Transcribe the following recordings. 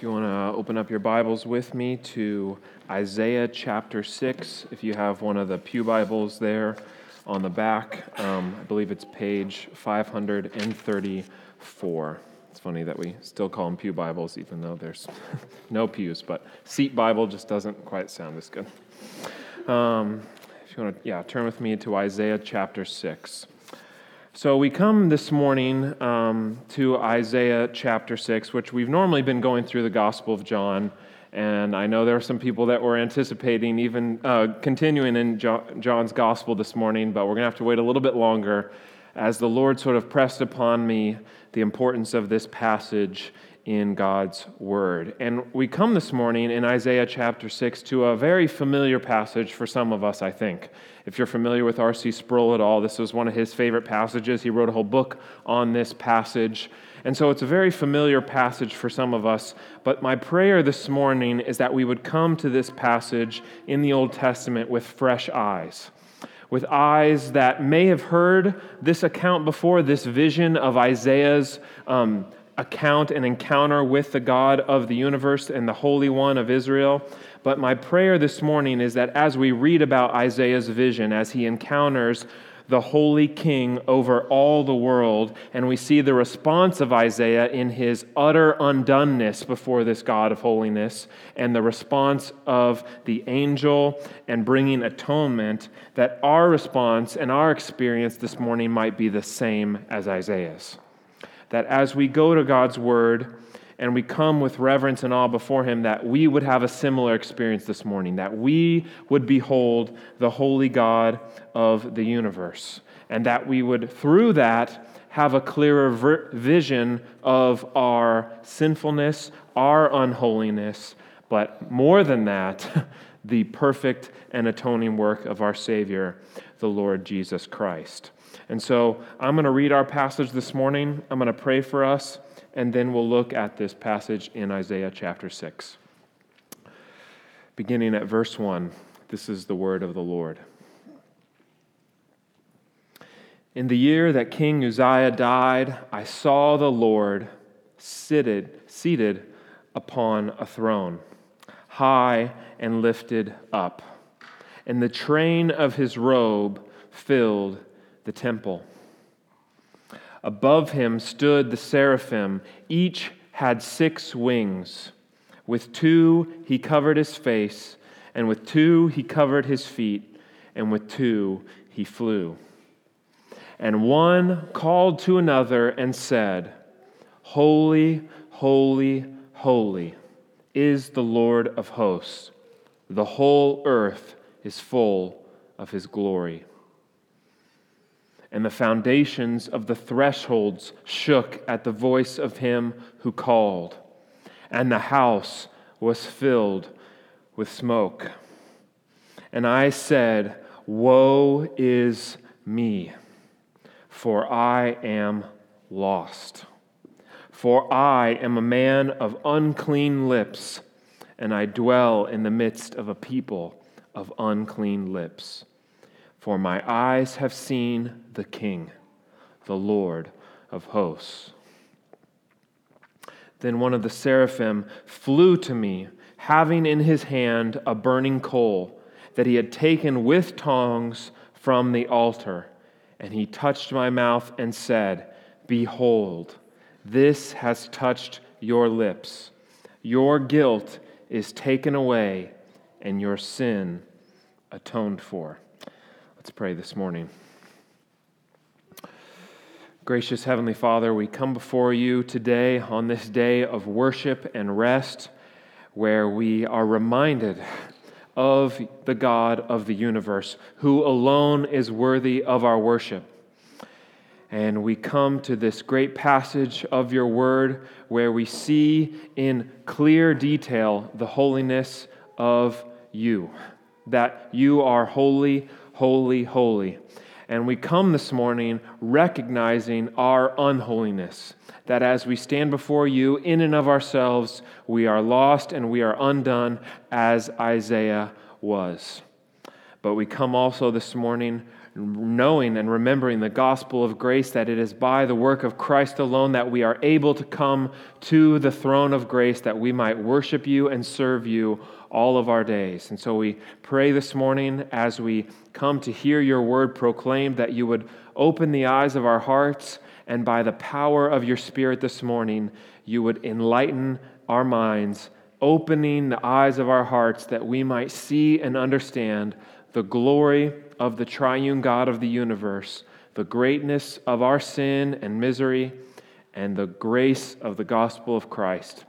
If you want to open up your Bibles with me to Isaiah chapter 6, if you have one of the Pew Bibles there on the back, um, I believe it's page 534. It's funny that we still call them Pew Bibles, even though there's no pews, but Seat Bible just doesn't quite sound as good. Um, if you want to, yeah, turn with me to Isaiah chapter 6. So we come this morning um, to Isaiah chapter 6, which we've normally been going through the Gospel of John. And I know there are some people that were anticipating even uh, continuing in John's Gospel this morning, but we're going to have to wait a little bit longer as the Lord sort of pressed upon me the importance of this passage in God's Word. And we come this morning in Isaiah chapter 6 to a very familiar passage for some of us, I think. If you're familiar with R.C. Sproul at all, this was one of his favorite passages. He wrote a whole book on this passage. And so it's a very familiar passage for some of us. But my prayer this morning is that we would come to this passage in the Old Testament with fresh eyes with eyes that may have heard this account before, this vision of Isaiah's um, account and encounter with the God of the universe and the Holy One of Israel. But my prayer this morning is that as we read about Isaiah's vision, as he encounters the Holy King over all the world, and we see the response of Isaiah in his utter undoneness before this God of holiness, and the response of the angel and bringing atonement, that our response and our experience this morning might be the same as Isaiah's that as we go to God's word and we come with reverence and awe before Him, that we would have a similar experience this morning, that we would behold the holy God of the universe, and that we would, through that, have a clearer ver- vision of our sinfulness, our unholiness, but more than that, the perfect and atoning work of our Savior, the Lord Jesus Christ. And so I'm going to read our passage this morning. I'm going to pray for us, and then we'll look at this passage in Isaiah chapter 6. Beginning at verse 1, this is the word of the Lord. In the year that King Uzziah died, I saw the Lord seated, seated upon a throne, high and lifted up, and the train of his robe filled the temple. Above him stood the seraphim. Each had six wings. With two he covered his face, and with two he covered his feet, and with two he flew. And one called to another and said, Holy, holy, holy is the Lord of hosts. The whole earth is full of his glory and the foundations of the thresholds shook at the voice of him who called, and the house was filled with smoke. And I said, Woe is me, for I am lost. For I am a man of unclean lips, and I dwell in the midst of a people of unclean lips for my eyes have seen the King, the Lord of hosts. Then one of the seraphim flew to me, having in his hand a burning coal that he had taken with tongs from the altar. And he touched my mouth and said, Behold, this has touched your lips. Your guilt is taken away, and your sin atoned for. Let's pray this morning. Gracious Heavenly Father, we come before you today on this day of worship and rest where we are reminded of the God of the universe, who alone is worthy of our worship. And we come to this great passage of your word where we see in clear detail the holiness of you, that you are holy holy, holy. And we come this morning recognizing our unholiness, that as we stand before you in and of ourselves, we are lost and we are undone as Isaiah was. But we come also this morning knowing and remembering the gospel of grace that it is by the work of Christ alone that we are able to come to the throne of grace that we might worship you and serve you all of our days. And so we pray this morning as we come to hear your word proclaimed that you would open the eyes of our hearts and by the power of your spirit this morning you would enlighten our minds opening the eyes of our hearts that we might see and understand the glory of the triune God of the universe, the greatness of our sin and misery, and the grace of the gospel of Christ.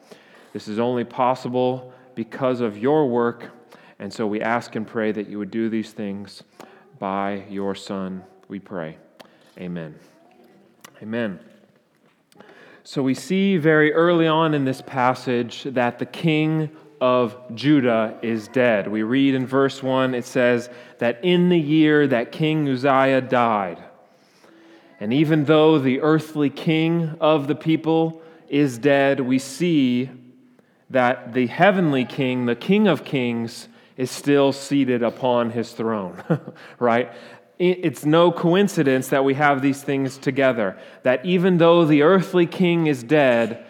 This is only possible because of your work, and so we ask and pray that you would do these things by your Son, we pray. Amen. Amen. So we see very early on in this passage that the king of Judah is dead. We read in verse 1, it says that in the year that King Uzziah died, and even though the earthly king of the people is dead, we see that the heavenly king, the king of kings, is still seated upon his throne, right? It's no coincidence that we have these things together. That even though the earthly king is dead,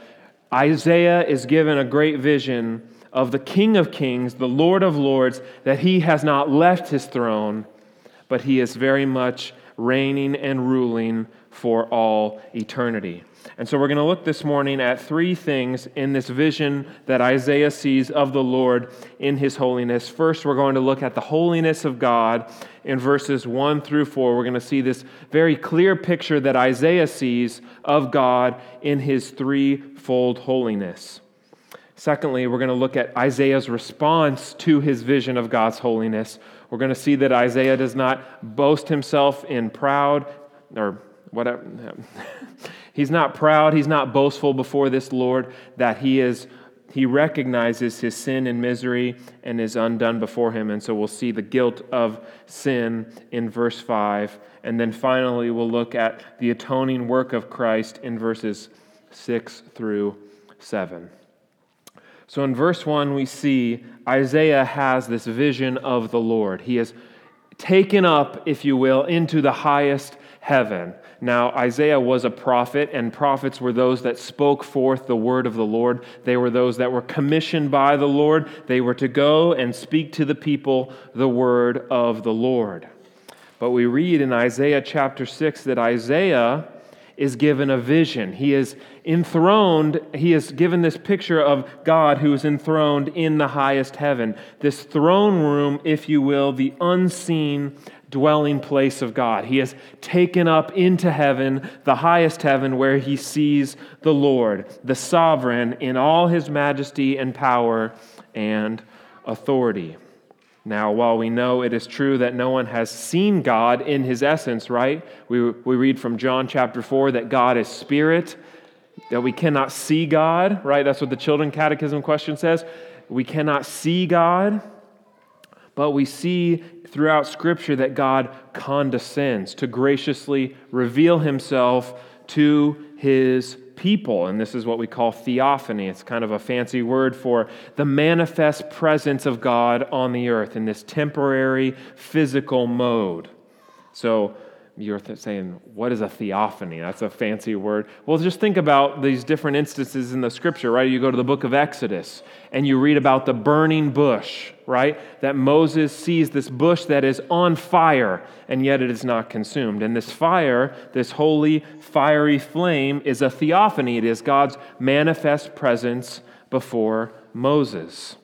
Isaiah is given a great vision of the King of Kings, the Lord of Lords, that he has not left his throne, but he is very much reigning and ruling for all eternity. And so we're going to look this morning at three things in this vision that Isaiah sees of the Lord in his holiness. First, we're going to look at the holiness of God in verses 1 through 4. We're going to see this very clear picture that Isaiah sees of God in his threefold holiness. Secondly, we're going to look at Isaiah's response to his vision of God's holiness. We're going to see that Isaiah does not boast himself in proud or whatever. he's not proud, he's not boastful before this Lord that he is he recognizes his sin and misery and is undone before him. And so we'll see the guilt of sin in verse 5. And then finally, we'll look at the atoning work of Christ in verses 6 through 7. So in verse 1, we see Isaiah has this vision of the Lord. He is taken up, if you will, into the highest heaven. Now, Isaiah was a prophet, and prophets were those that spoke forth the word of the Lord. They were those that were commissioned by the Lord. They were to go and speak to the people the word of the Lord. But we read in Isaiah chapter 6 that Isaiah is given a vision. He is enthroned, he is given this picture of God who is enthroned in the highest heaven. This throne room, if you will, the unseen dwelling place of God. He has taken up into heaven, the highest heaven, where he sees the Lord, the sovereign in all his majesty and power and authority. Now, while we know it is true that no one has seen God in his essence, right? We, we read from John chapter 4 that God is spirit, that we cannot see God, right? That's what the Children Catechism question says. We cannot see God, but we see throughout Scripture that God condescends to graciously reveal himself to his people. And this is what we call theophany. It's kind of a fancy word for the manifest presence of God on the earth in this temporary physical mode. So, you're saying, what is a theophany? That's a fancy word. Well, just think about these different instances in the scripture, right? You go to the book of Exodus and you read about the burning bush, right? That Moses sees this bush that is on fire and yet it is not consumed. And this fire, this holy, fiery flame, is a theophany. It is God's manifest presence before Moses.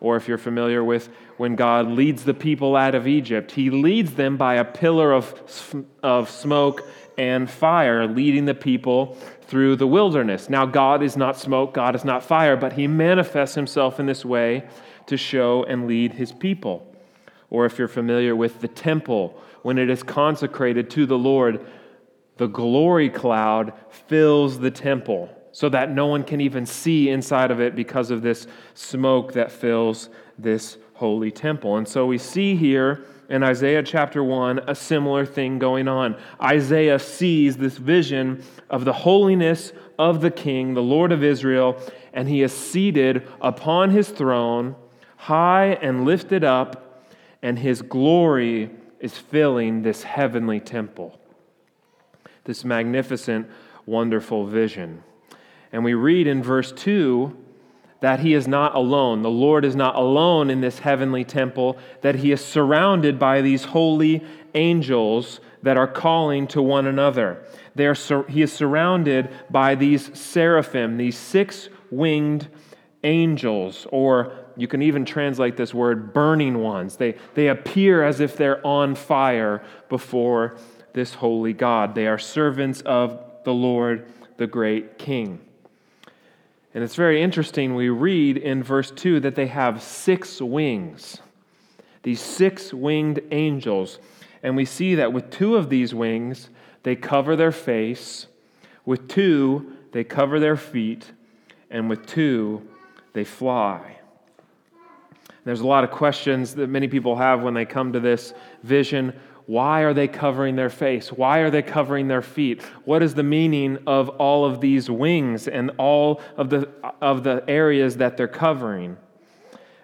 Or if you're familiar with when God leads the people out of Egypt, he leads them by a pillar of, of smoke and fire, leading the people through the wilderness. Now, God is not smoke, God is not fire, but he manifests himself in this way to show and lead his people. Or if you're familiar with the temple, when it is consecrated to the Lord, the glory cloud fills the temple so that no one can even see inside of it because of this smoke that fills this holy temple. And so we see here in Isaiah chapter 1 a similar thing going on. Isaiah sees this vision of the holiness of the king, the Lord of Israel, and he is seated upon his throne, high and lifted up, and his glory is filling this heavenly temple. This magnificent, wonderful vision. And we read in verse 2 that he is not alone. The Lord is not alone in this heavenly temple, that he is surrounded by these holy angels that are calling to one another. They are, he is surrounded by these seraphim, these six winged angels, or you can even translate this word burning ones. They, they appear as if they're on fire before this holy God. They are servants of the Lord, the great King. And it's very interesting. We read in verse 2 that they have six wings, these six winged angels. And we see that with two of these wings, they cover their face, with two, they cover their feet, and with two, they fly. There's a lot of questions that many people have when they come to this vision. Why are they covering their face? Why are they covering their feet? What is the meaning of all of these wings and all of the, of the areas that they're covering?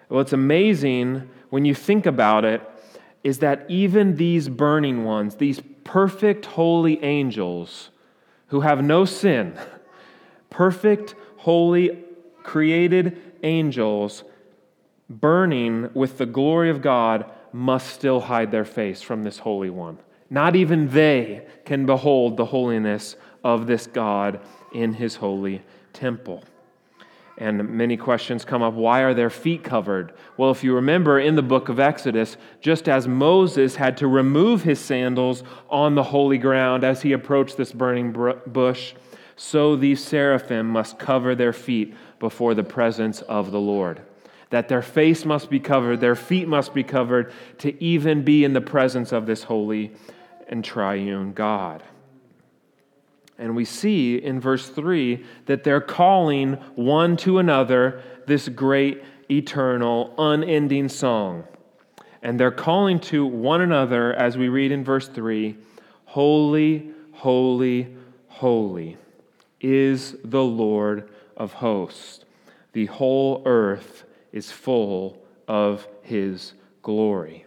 Well, it's amazing when you think about it, is that even these burning ones, these perfect holy angels who have no sin, perfect, holy, created angels burning with the glory of God must still hide their face from this Holy One. Not even they can behold the holiness of this God in his holy temple. And many questions come up. Why are their feet covered? Well, if you remember in the book of Exodus, just as Moses had to remove his sandals on the holy ground as he approached this burning bush, so these seraphim must cover their feet before the presence of the Lord that their face must be covered, their feet must be covered to even be in the presence of this holy and triune God. And we see in verse 3 that they're calling one to another this great, eternal, unending song. And they're calling to one another, as we read in verse 3 Holy, holy, holy is the Lord of hosts. The whole earth is full of his glory.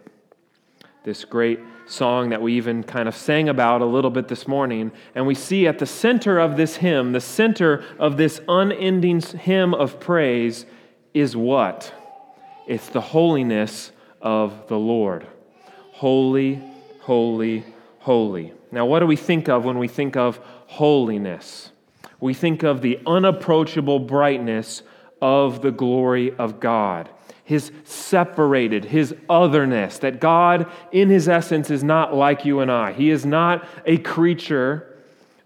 This great song that we even kind of sang about a little bit this morning. And we see at the center of this hymn, the center of this unending hymn of praise, is what? It's the holiness of the Lord. Holy, holy, holy. Now, what do we think of when we think of holiness? We think of the unapproachable brightness of the glory of God. His separated, his otherness, that God, in his essence, is not like you and I. He is not a creature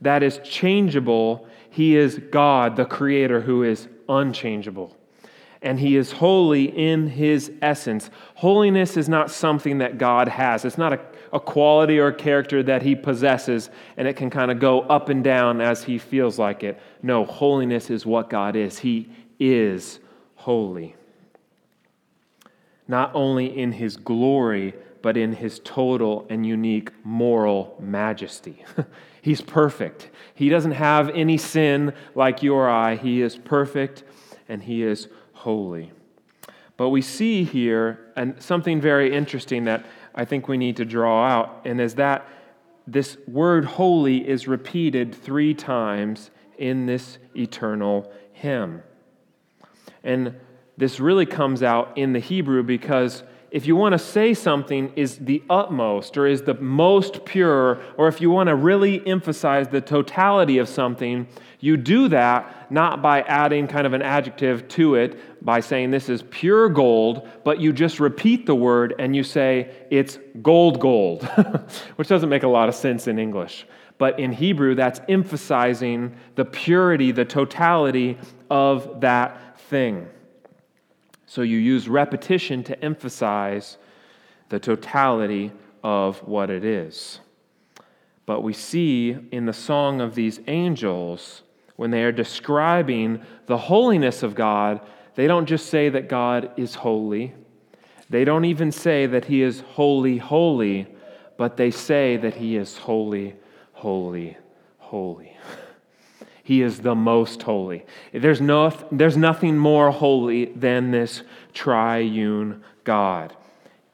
that is changeable. He is God, the creator, who is unchangeable. And he is holy in his essence. Holiness is not something that God has, it's not a, a quality or a character that he possesses and it can kind of go up and down as he feels like it. No, holiness is what God is. He is holy. Not only in his glory, but in his total and unique moral majesty. He's perfect. He doesn't have any sin like you or I. He is perfect and he is holy. But we see here and something very interesting that I think we need to draw out, and is that this word holy is repeated three times in this eternal hymn. And this really comes out in the Hebrew because if you want to say something is the utmost or is the most pure, or if you want to really emphasize the totality of something, you do that not by adding kind of an adjective to it, by saying this is pure gold, but you just repeat the word and you say it's gold, gold, which doesn't make a lot of sense in English. But in Hebrew, that's emphasizing the purity, the totality of that thing. So you use repetition to emphasize the totality of what it is. But we see in the song of these angels, when they are describing the holiness of God, they don't just say that God is holy. They don't even say that he is holy, holy, but they say that he is holy, holy, holy. He is the most holy. There's, no, there's nothing more holy than this triune God.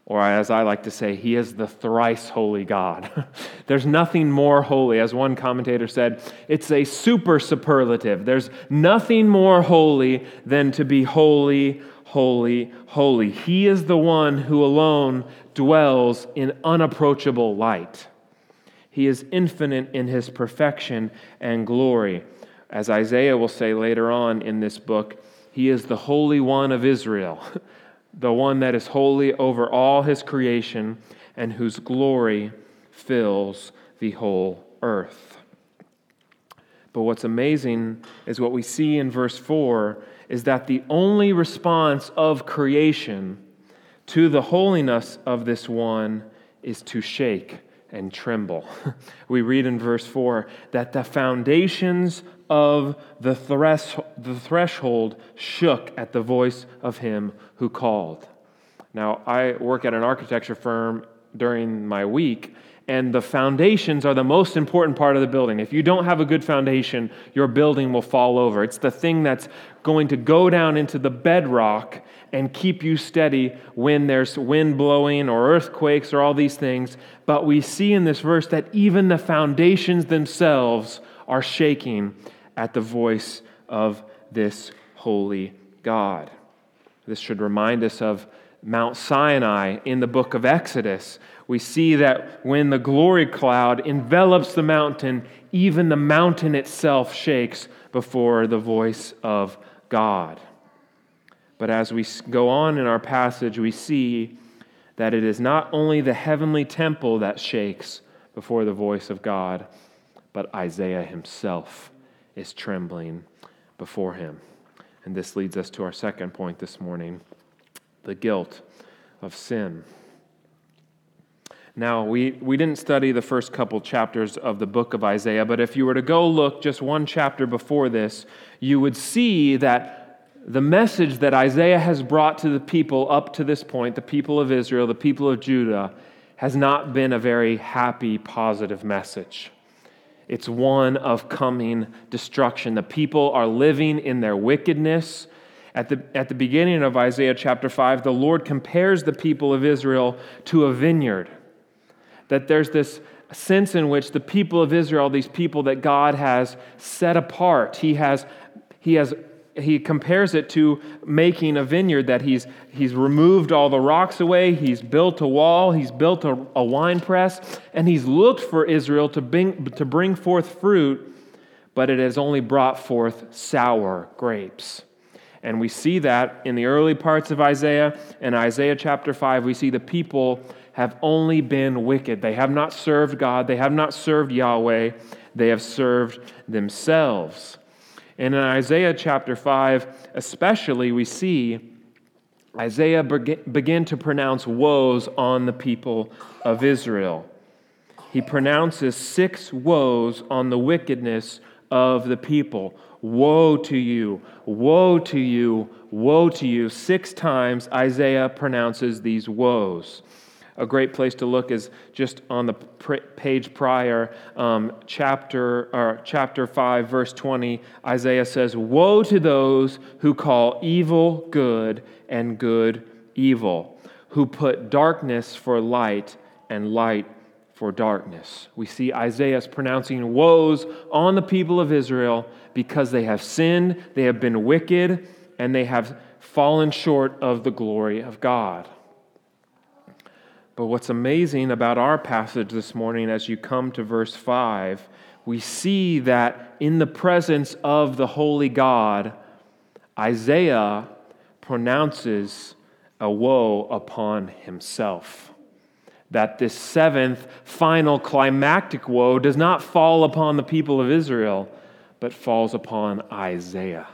or as I like to say, he is the thrice holy God. There's nothing more holy. As one commentator said, it's a super superlative. There's nothing more holy than to be holy, holy, holy. He is the one who alone dwells in unapproachable light. He is infinite in his perfection and glory. As Isaiah will say later on in this book, he is the Holy One of Israel. the one that is holy over all his creation and whose glory fills the whole earth. But what's amazing is what we see in verse 4 is that the only response of creation to the holiness of this one is to shake and tremble. we read in verse 4 that the foundations of the, thres- the threshold shook at the voice of him who called. Now, I work at an architecture firm during my week, and the foundations are the most important part of the building. If you don't have a good foundation, your building will fall over. It's the thing that's going to go down into the bedrock and keep you steady when there's wind blowing or earthquakes or all these things. But we see in this verse that even the foundations themselves are shaking at the voice of this holy God. This should remind us of Mount Sinai in the book of Exodus. We see that when the glory cloud envelops the mountain, even the mountain itself shakes before the voice of God. But as we go on in our passage, we see that it is not only the heavenly temple that shakes before the voice of God, but Isaiah himself is trembling before him. And this leads us to our second point this morning the guilt of sin. Now, we, we didn't study the first couple chapters of the book of Isaiah, but if you were to go look just one chapter before this, you would see that the message that Isaiah has brought to the people up to this point, the people of Israel, the people of Judah, has not been a very happy, positive message. It's one of coming destruction. The people are living in their wickedness. At the, at the beginning of Isaiah chapter 5, the Lord compares the people of Israel to a vineyard. That there's this sense in which the people of Israel, these people that God has set apart, He has, he has he compares it to making a vineyard that he's, he's removed all the rocks away, he's built a wall, he's built a, a wine press, and he's looked for Israel to bring, to bring forth fruit, but it has only brought forth sour grapes. And we see that in the early parts of Isaiah. In Isaiah chapter 5, we see the people have only been wicked. They have not served God, they have not served Yahweh, they have served themselves. And in Isaiah chapter 5, especially, we see Isaiah begin to pronounce woes on the people of Israel. He pronounces six woes on the wickedness of the people. Woe to you, woe to you, woe to you. Six times Isaiah pronounces these woes. A great place to look is just on the page prior, um, chapter, or chapter 5, verse 20. Isaiah says, Woe to those who call evil good and good evil, who put darkness for light and light for darkness. We see Isaiah's pronouncing woes on the people of Israel because they have sinned, they have been wicked, and they have fallen short of the glory of God. But what's amazing about our passage this morning, as you come to verse 5, we see that in the presence of the holy God, Isaiah pronounces a woe upon himself. That this seventh, final, climactic woe does not fall upon the people of Israel, but falls upon Isaiah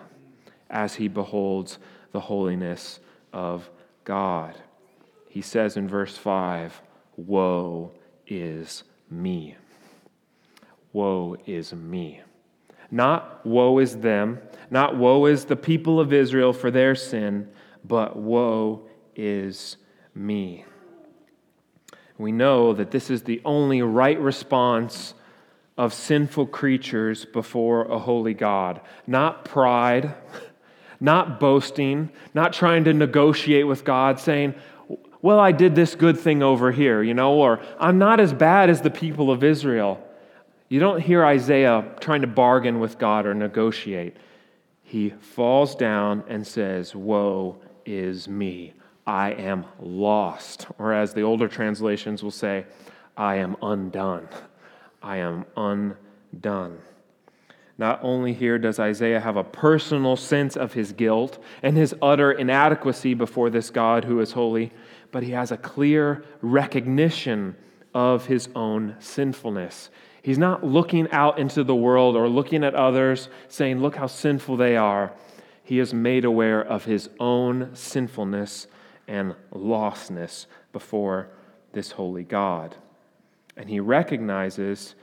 as he beholds the holiness of God he says in verse 5 Woe is me. Woe is me. Not woe is them, not woe is the people of Israel for their sin, but woe is me. We know that this is the only right response of sinful creatures before a holy God. Not pride, not boasting, not trying to negotiate with God, saying, well, I did this good thing over here, you know, or I'm not as bad as the people of Israel. You don't hear Isaiah trying to bargain with God or negotiate. He falls down and says, Woe is me. I am lost. Or as the older translations will say, I am undone. I am undone. Not only here does Isaiah have a personal sense of his guilt and his utter inadequacy before this God who is holy, but he has a clear recognition of his own sinfulness. He's not looking out into the world or looking at others saying, Look how sinful they are. He is made aware of his own sinfulness and lostness before this holy God. And he recognizes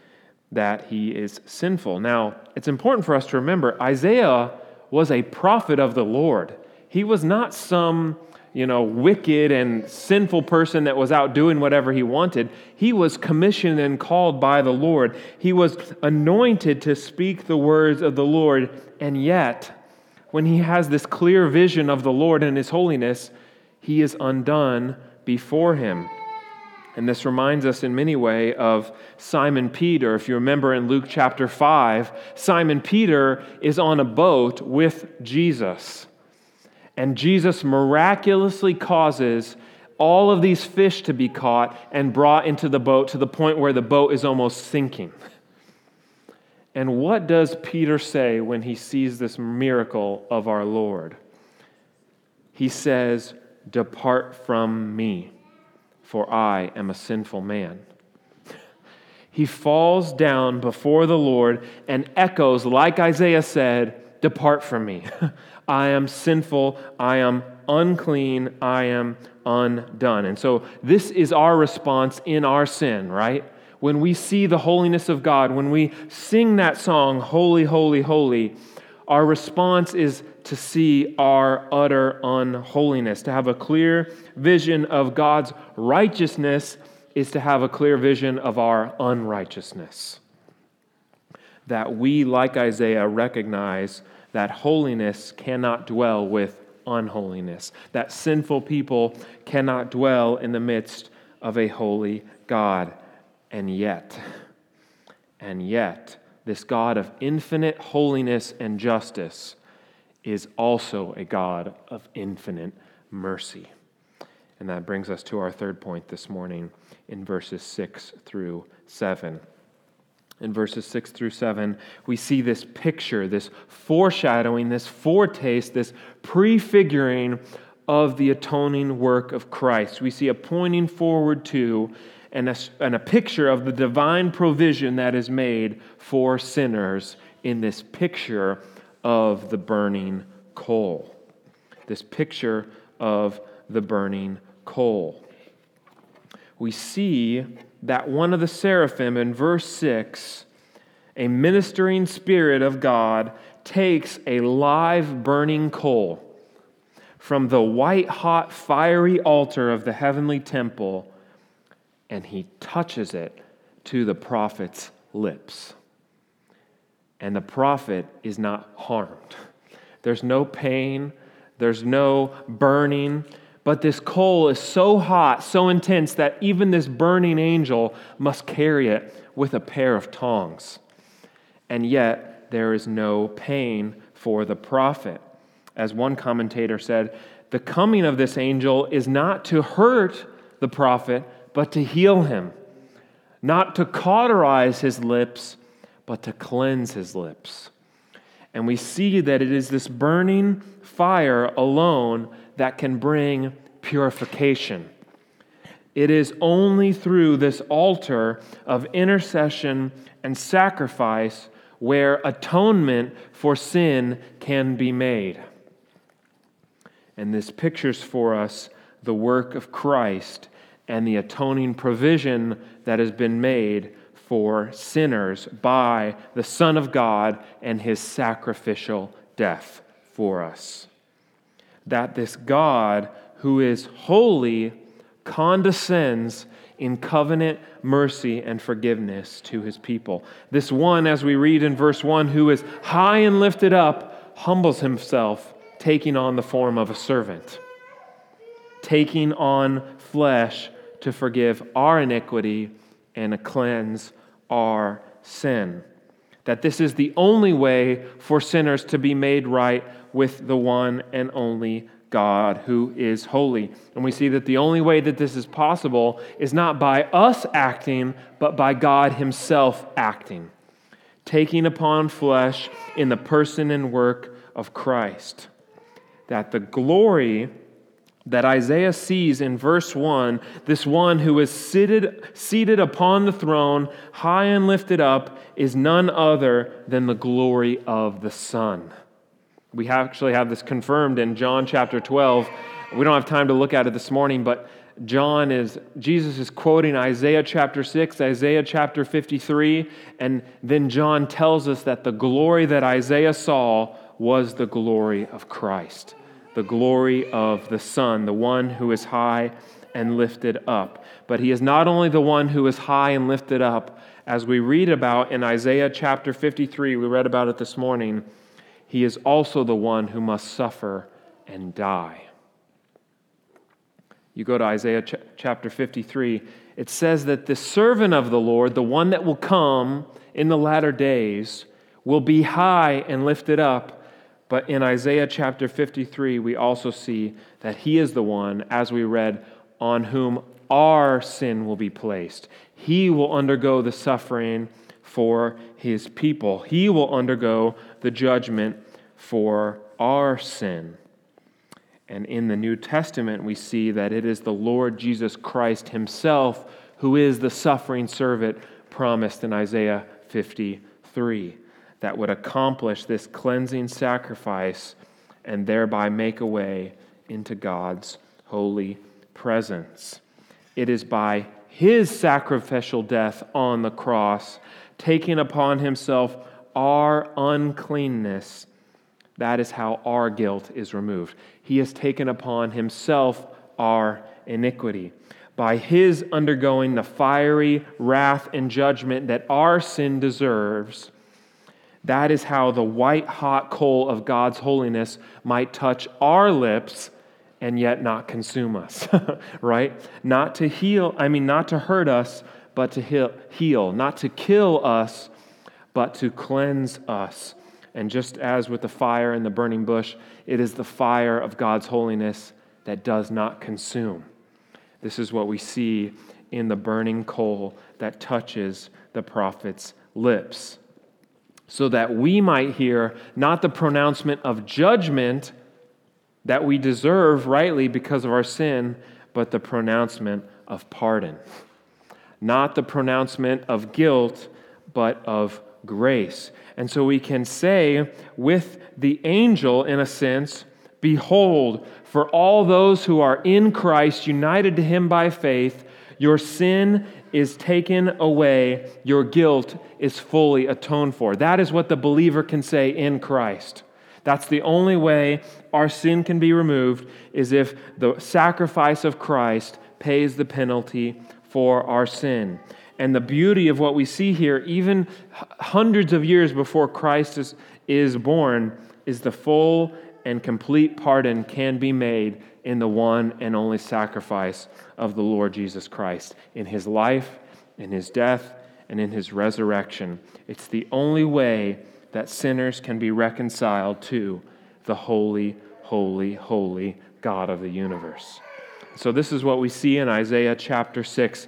that he is sinful. Now, it's important for us to remember Isaiah was a prophet of the Lord. He was not some, you know, wicked and sinful person that was out doing whatever he wanted. He was commissioned and called by the Lord. He was anointed to speak the words of the Lord. And yet, when he has this clear vision of the Lord and his holiness, he is undone before him. And this reminds us in many ways of Simon Peter. If you remember in Luke chapter 5, Simon Peter is on a boat with Jesus. And Jesus miraculously causes all of these fish to be caught and brought into the boat to the point where the boat is almost sinking. And what does Peter say when he sees this miracle of our Lord? He says, Depart from me for I am a sinful man. He falls down before the Lord and echoes, like Isaiah said, Depart from me. I am sinful. I am unclean. I am undone. And so, this is our response in our sin, right? When we see the holiness of God, when we sing that song, Holy, Holy, Holy, our response is to see our utter unholiness. To have a clear vision of God's righteousness is to have a clear vision of our unrighteousness. That we, like Isaiah, recognize that holiness cannot dwell with unholiness, that sinful people cannot dwell in the midst of a holy God. And yet, and yet, this God of infinite holiness and justice is also a God of infinite mercy. And that brings us to our third point this morning in verses 6 through 7. In verses 6 through 7, we see this picture, this foreshadowing, this foretaste, this prefiguring of the atoning work of Christ. We see a pointing forward to and a, and a picture of the divine provision that is made for sinners in this picture of the burning coal. This picture of the burning coal. We see that one of the seraphim in verse 6, a ministering spirit of God, takes a live burning coal from the white hot fiery altar of the heavenly temple and he touches it to the prophet's lips. And the prophet is not harmed. There's no pain, there's no burning, but this coal is so hot, so intense, that even this burning angel must carry it with a pair of tongs. And yet, there is no pain for the prophet. As one commentator said, the coming of this angel is not to hurt the prophet, but to heal him, not to cauterize his lips but to cleanse his lips. And we see that it is this burning fire alone that can bring purification. It is only through this altar of intercession and sacrifice where atonement for sin can be made. And this pictures for us the work of Christ and the atoning provision that has been made for sinners by the Son of God and his sacrificial death for us. That this God, who is holy, condescends in covenant mercy and forgiveness to his people. This one, as we read in verse 1, who is high and lifted up, humbles himself, taking on the form of a servant taking on flesh to forgive our iniquity and to cleanse our sin. That this is the only way for sinners to be made right with the one and only God who is holy. And we see that the only way that this is possible is not by us acting, but by God Himself acting, taking upon flesh in the person and work of Christ. That the glory that Isaiah sees in verse 1, this one who is seated, seated upon the throne, high and lifted up, is none other than the glory of the Son. We actually have this confirmed in John chapter 12. We don't have time to look at it this morning, but John is, Jesus is quoting Isaiah chapter 6, Isaiah chapter 53, and then John tells us that the glory that Isaiah saw was the glory of Christ the glory of the Son, the one who is high and lifted up. But he is not only the one who is high and lifted up, as we read about in Isaiah chapter 53, we read about it this morning, he is also the one who must suffer and die. You go to Isaiah ch- chapter 53, it says that the servant of the Lord, the one that will come in the latter days, will be high and lifted up but in Isaiah chapter 53, we also see that he is the one, as we read, on whom our sin will be placed. He will undergo the suffering for his people, he will undergo the judgment for our sin. And in the New Testament, we see that it is the Lord Jesus Christ himself who is the suffering servant promised in Isaiah 53 that would accomplish this cleansing sacrifice and thereby make a way into God's holy presence. It is by his sacrificial death on the cross, taking upon himself our uncleanness, that is how our guilt is removed. He has taken upon himself our iniquity. By his undergoing the fiery wrath and judgment that our sin deserves, that is how the white hot coal of God's holiness might touch our lips and yet not consume us, right? Not to heal, I mean, not to hurt us, but to heal. Not to kill us, but to cleanse us. And just as with the fire in the burning bush, it is the fire of God's holiness that does not consume. This is what we see in the burning coal that touches the prophet's lips so that we might hear not the pronouncement of judgment that we deserve rightly because of our sin, but the pronouncement of pardon. Not the pronouncement of guilt, but of grace. And so we can say with the angel, in a sense, Behold, for all those who are in Christ, united to him by faith, your sin is taken away, your guilt is fully atoned for. That is what the believer can say in Christ. That's the only way our sin can be removed is if the sacrifice of Christ pays the penalty for our sin. And the beauty of what we see here, even hundreds of years before Christ is, is born, is the full and complete pardon can be made in the one and only sacrifice of the Lord Jesus Christ in his life, in his death, and in his resurrection. It's the only way that sinners can be reconciled to the holy, holy, holy God of the universe. So, this is what we see in Isaiah chapter 6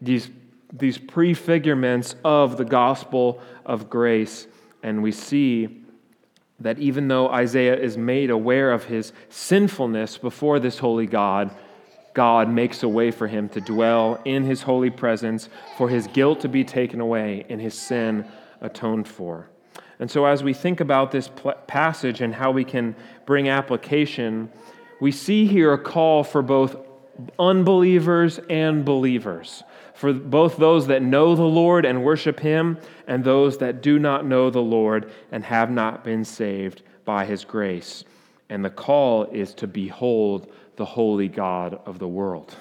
these, these prefigurements of the gospel of grace. And we see that even though Isaiah is made aware of his sinfulness before this holy God, God makes a way for him to dwell in his holy presence, for his guilt to be taken away and his sin atoned for. And so, as we think about this passage and how we can bring application, we see here a call for both unbelievers and believers, for both those that know the Lord and worship him, and those that do not know the Lord and have not been saved by his grace. And the call is to behold the holy God of the world.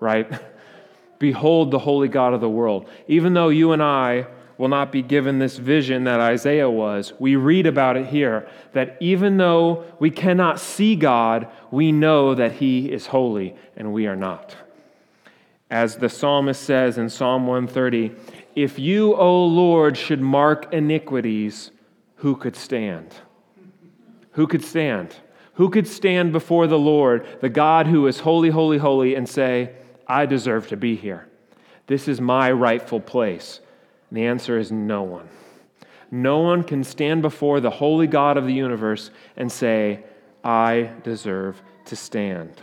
Right? Behold the holy God of the world. Even though you and I will not be given this vision that Isaiah was. We read about it here that even though we cannot see God, we know that He is holy and we are not. As the psalmist says in Psalm 130, if you, O Lord, should mark iniquities, who could stand? Who could stand? Who could stand before the Lord, the God who is holy, holy, holy, and say, I deserve to be here? This is my rightful place. And the answer is no one. No one can stand before the holy God of the universe and say, I deserve to stand.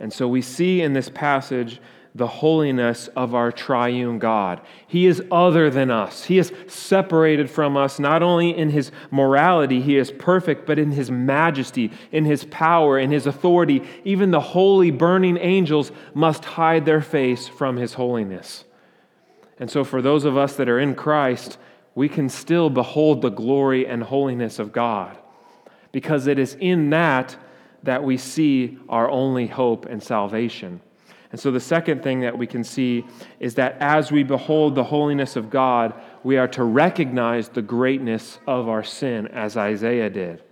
And so we see in this passage the holiness of our triune God. He is other than us. He is separated from us, not only in his morality, he is perfect, but in his majesty, in his power, in his authority. Even the holy burning angels must hide their face from his holiness. And so, for those of us that are in Christ, we can still behold the glory and holiness of God because it is in that that we see our only hope and salvation. And so, the second thing that we can see is that as we behold the holiness of God, we are to recognize the greatness of our sin, as Isaiah did.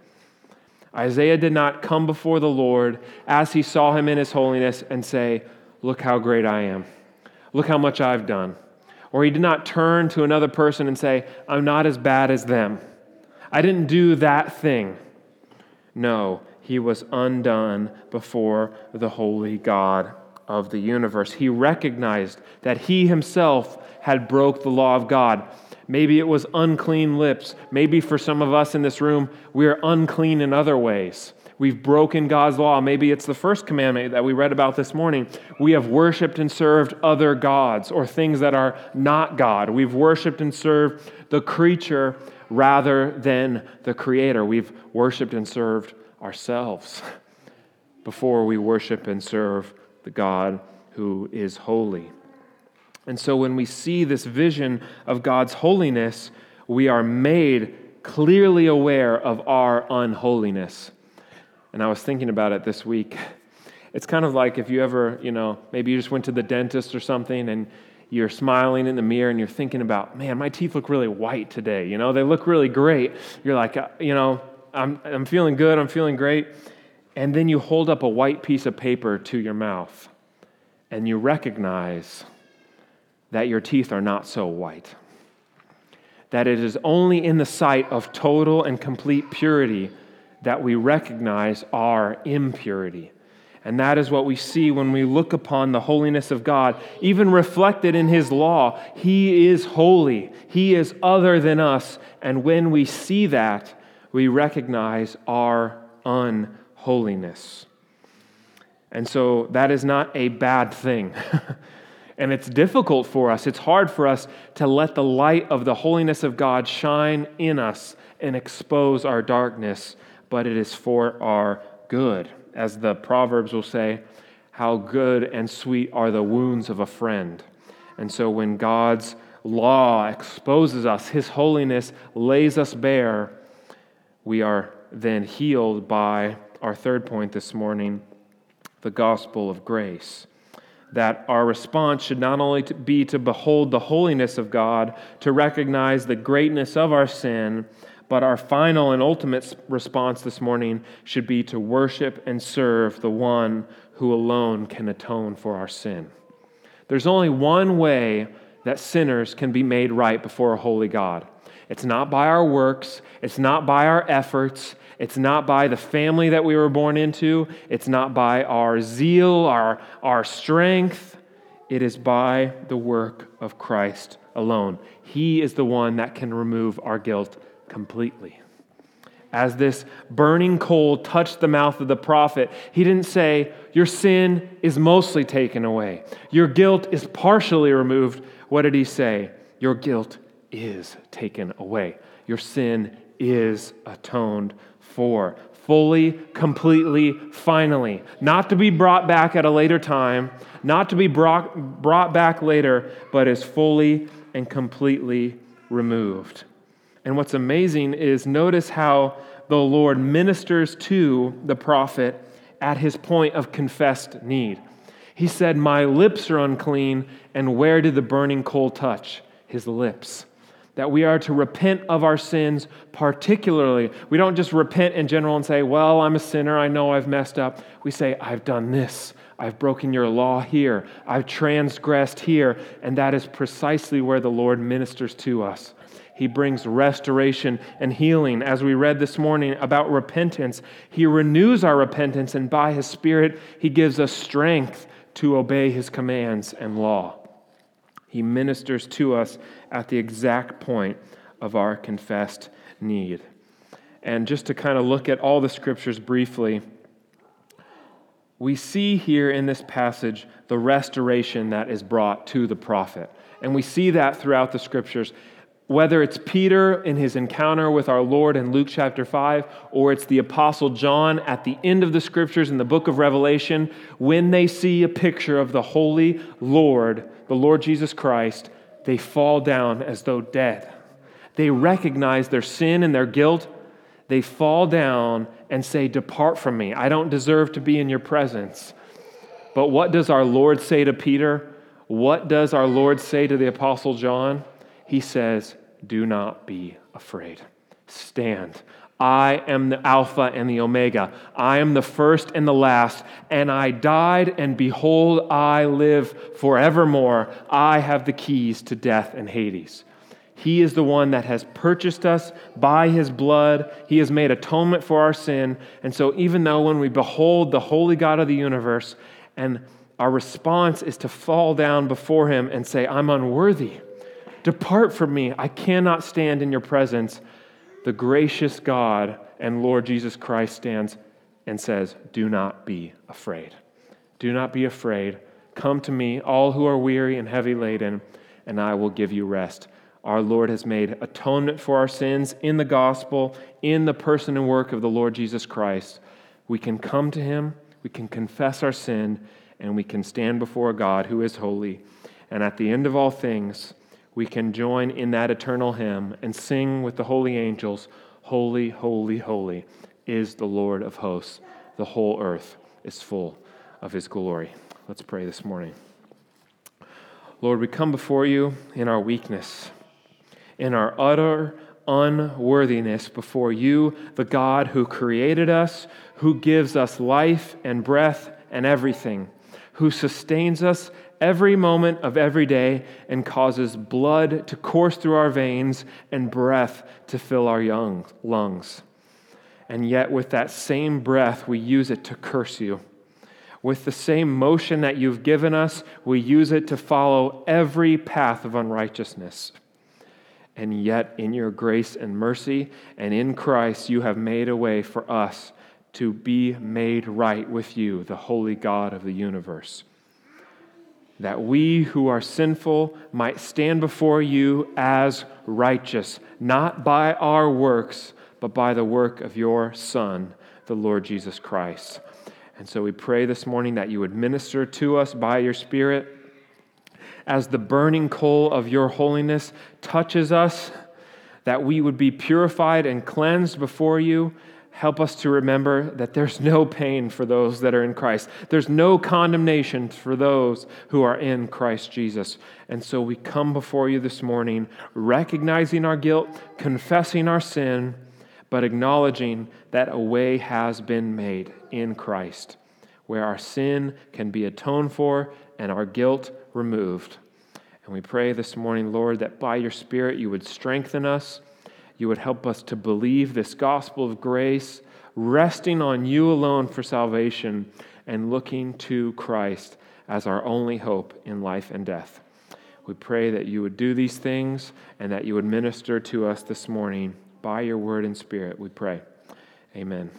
Isaiah did not come before the Lord as he saw him in his holiness and say, Look how great I am. Look how much I've done. Or he did not turn to another person and say, I'm not as bad as them. I didn't do that thing. No, he was undone before the holy God of the universe. He recognized that he himself had broke the law of God. Maybe it was unclean lips. Maybe for some of us in this room, we are unclean in other ways. We've broken God's law. Maybe it's the first commandment that we read about this morning. We have worshiped and served other gods or things that are not God. We've worshiped and served the creature rather than the creator. We've worshiped and served ourselves before we worship and serve the God who is holy. And so when we see this vision of God's holiness, we are made clearly aware of our unholiness. And I was thinking about it this week. It's kind of like if you ever, you know, maybe you just went to the dentist or something and you're smiling in the mirror and you're thinking about, man, my teeth look really white today. You know, they look really great. You're like, uh, you know, I'm, I'm feeling good, I'm feeling great and then you hold up a white piece of paper to your mouth and you recognize that your teeth are not so white. That it is only in the sight of total and complete purity that we recognize our impurity. And that is what we see when we look upon the holiness of God, even reflected in His law. He is holy, He is other than us. And when we see that, we recognize our unholiness holiness. And so that is not a bad thing. and it's difficult for us, it's hard for us to let the light of the holiness of God shine in us and expose our darkness, but it is for our good. As the Proverbs will say, how good and sweet are the wounds of a friend. And so when God's law exposes us, His holiness lays us bare, we are then healed by our third point this morning the gospel of grace. That our response should not only be to behold the holiness of God, to recognize the greatness of our sin, but our final and ultimate response this morning should be to worship and serve the one who alone can atone for our sin. There's only one way that sinners can be made right before a holy God. It's not by our works, it's not by our efforts, it's not by the family that we were born into. It's not by our zeal, our, our strength. It is by the work of Christ alone. He is the one that can remove our guilt completely. As this burning coal touched the mouth of the prophet, he didn't say, Your sin is mostly taken away, your guilt is partially removed. What did he say? Your guilt is taken away, your sin is atoned for. Fully, completely, finally. Not to be brought back at a later time, not to be brought, brought back later, but is fully and completely removed. And what's amazing is notice how the Lord ministers to the prophet at his point of confessed need. He said, My lips are unclean, and where did the burning coal touch? his lips. That we are to repent of our sins, particularly. We don't just repent in general and say, Well, I'm a sinner. I know I've messed up. We say, I've done this. I've broken your law here. I've transgressed here. And that is precisely where the Lord ministers to us. He brings restoration and healing. As we read this morning about repentance, He renews our repentance, and by His Spirit, He gives us strength to obey His commands and law. He ministers to us at the exact point of our confessed need. And just to kind of look at all the scriptures briefly, we see here in this passage the restoration that is brought to the prophet. And we see that throughout the scriptures whether it's Peter in his encounter with our Lord in Luke chapter 5, or it's the Apostle John at the end of the scriptures in the book of Revelation, when they see a picture of the Holy Lord, the Lord Jesus Christ, they fall down as though dead. They recognize their sin and their guilt. They fall down and say, Depart from me. I don't deserve to be in your presence. But what does our Lord say to Peter? What does our Lord say to the Apostle John? he says, Do not be afraid. Stand. I am the Alpha and the Omega. I am the first and the last. And I died, and behold, I live forevermore. I have the keys to death and Hades. He is the one that has purchased us by his blood. He has made atonement for our sin. And so, even though when we behold the holy God of the universe, and our response is to fall down before him and say, I'm unworthy. Depart from me. I cannot stand in your presence. The gracious God and Lord Jesus Christ stands and says, Do not be afraid. Do not be afraid. Come to me, all who are weary and heavy laden, and I will give you rest. Our Lord has made atonement for our sins in the gospel, in the person and work of the Lord Jesus Christ. We can come to him, we can confess our sin, and we can stand before God who is holy. And at the end of all things, we can join in that eternal hymn and sing with the holy angels Holy, holy, holy is the Lord of hosts. The whole earth is full of his glory. Let's pray this morning. Lord, we come before you in our weakness, in our utter unworthiness before you, the God who created us, who gives us life and breath and everything, who sustains us every moment of every day and causes blood to course through our veins and breath to fill our lungs. And yet, with that same breath, we use it to curse you. With the same motion that you've given us, we use it to follow every path of unrighteousness. And yet, in your grace and mercy and in Christ, you have made a way for us to be made right with you, the holy God of the universe that we who are sinful might stand before you as righteous, not by our works, but by the work of your Son, the Lord Jesus Christ. And so we pray this morning that you would minister to us by your Spirit as the burning coal of your holiness touches us, that we would be purified and cleansed before you help us to remember that there's no pain for those that are in Christ. There's no condemnation for those who are in Christ Jesus. And so we come before you this morning recognizing our guilt, confessing our sin, but acknowledging that a way has been made in Christ where our sin can be atoned for and our guilt removed. And we pray this morning, Lord, that by your Spirit you would strengthen us you would help us to believe this gospel of grace, resting on you alone for salvation, and looking to Christ as our only hope in life and death. We pray that you would do these things and that you would minister to us this morning by your word and spirit. We pray. Amen.